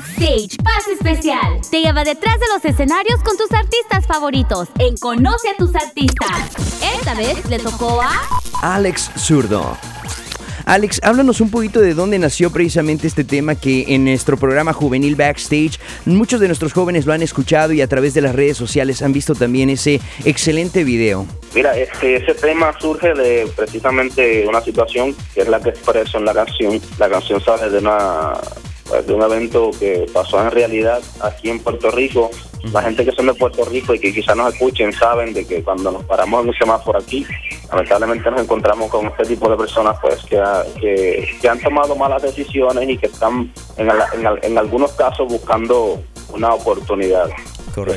Backstage, pase especial. Te lleva detrás de los escenarios con tus artistas favoritos en Conoce a tus artistas. Esta vez le tocó a Alex Zurdo. Alex, háblanos un poquito de dónde nació precisamente este tema que en nuestro programa juvenil Backstage muchos de nuestros jóvenes lo han escuchado y a través de las redes sociales han visto también ese excelente video. Mira, este, ese tema surge de precisamente una situación que es la que expreso en la canción. La canción sale de una pues, de un evento que pasó en realidad aquí en Puerto Rico. La gente que son de Puerto Rico y que quizás nos escuchen saben de que cuando nos paramos en un semáforo aquí, lamentablemente nos encontramos con este tipo de personas pues que, que, han tomado malas decisiones y que están en, en algunos casos buscando una oportunidad.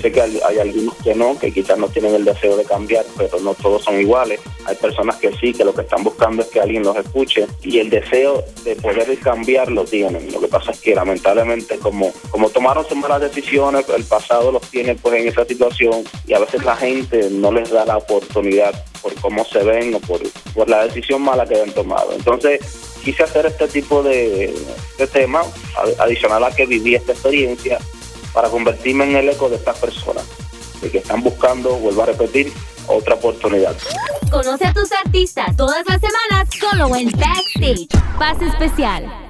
Sé que hay, algunos que no, que quizás no tienen el deseo de cambiar, pero no todos son iguales. Hay personas que sí, que lo que están buscando es que alguien los escuche y el deseo de poder cambiar lo tienen. Lo que pasa es que lamentablemente como, como tomaron sus malas decisiones, el pasado los tiene pues en esa situación y a veces la gente no les da la oportunidad por cómo se ven o por, por la decisión mala que han tomado. Entonces, quise hacer este tipo de, de tema, adicional a que viví esta experiencia, para convertirme en el eco de estas personas, de que están buscando, vuelvo a repetir, otra oportunidad. Conoce a tus artistas todas las semanas solo en Backstage. Pase especial.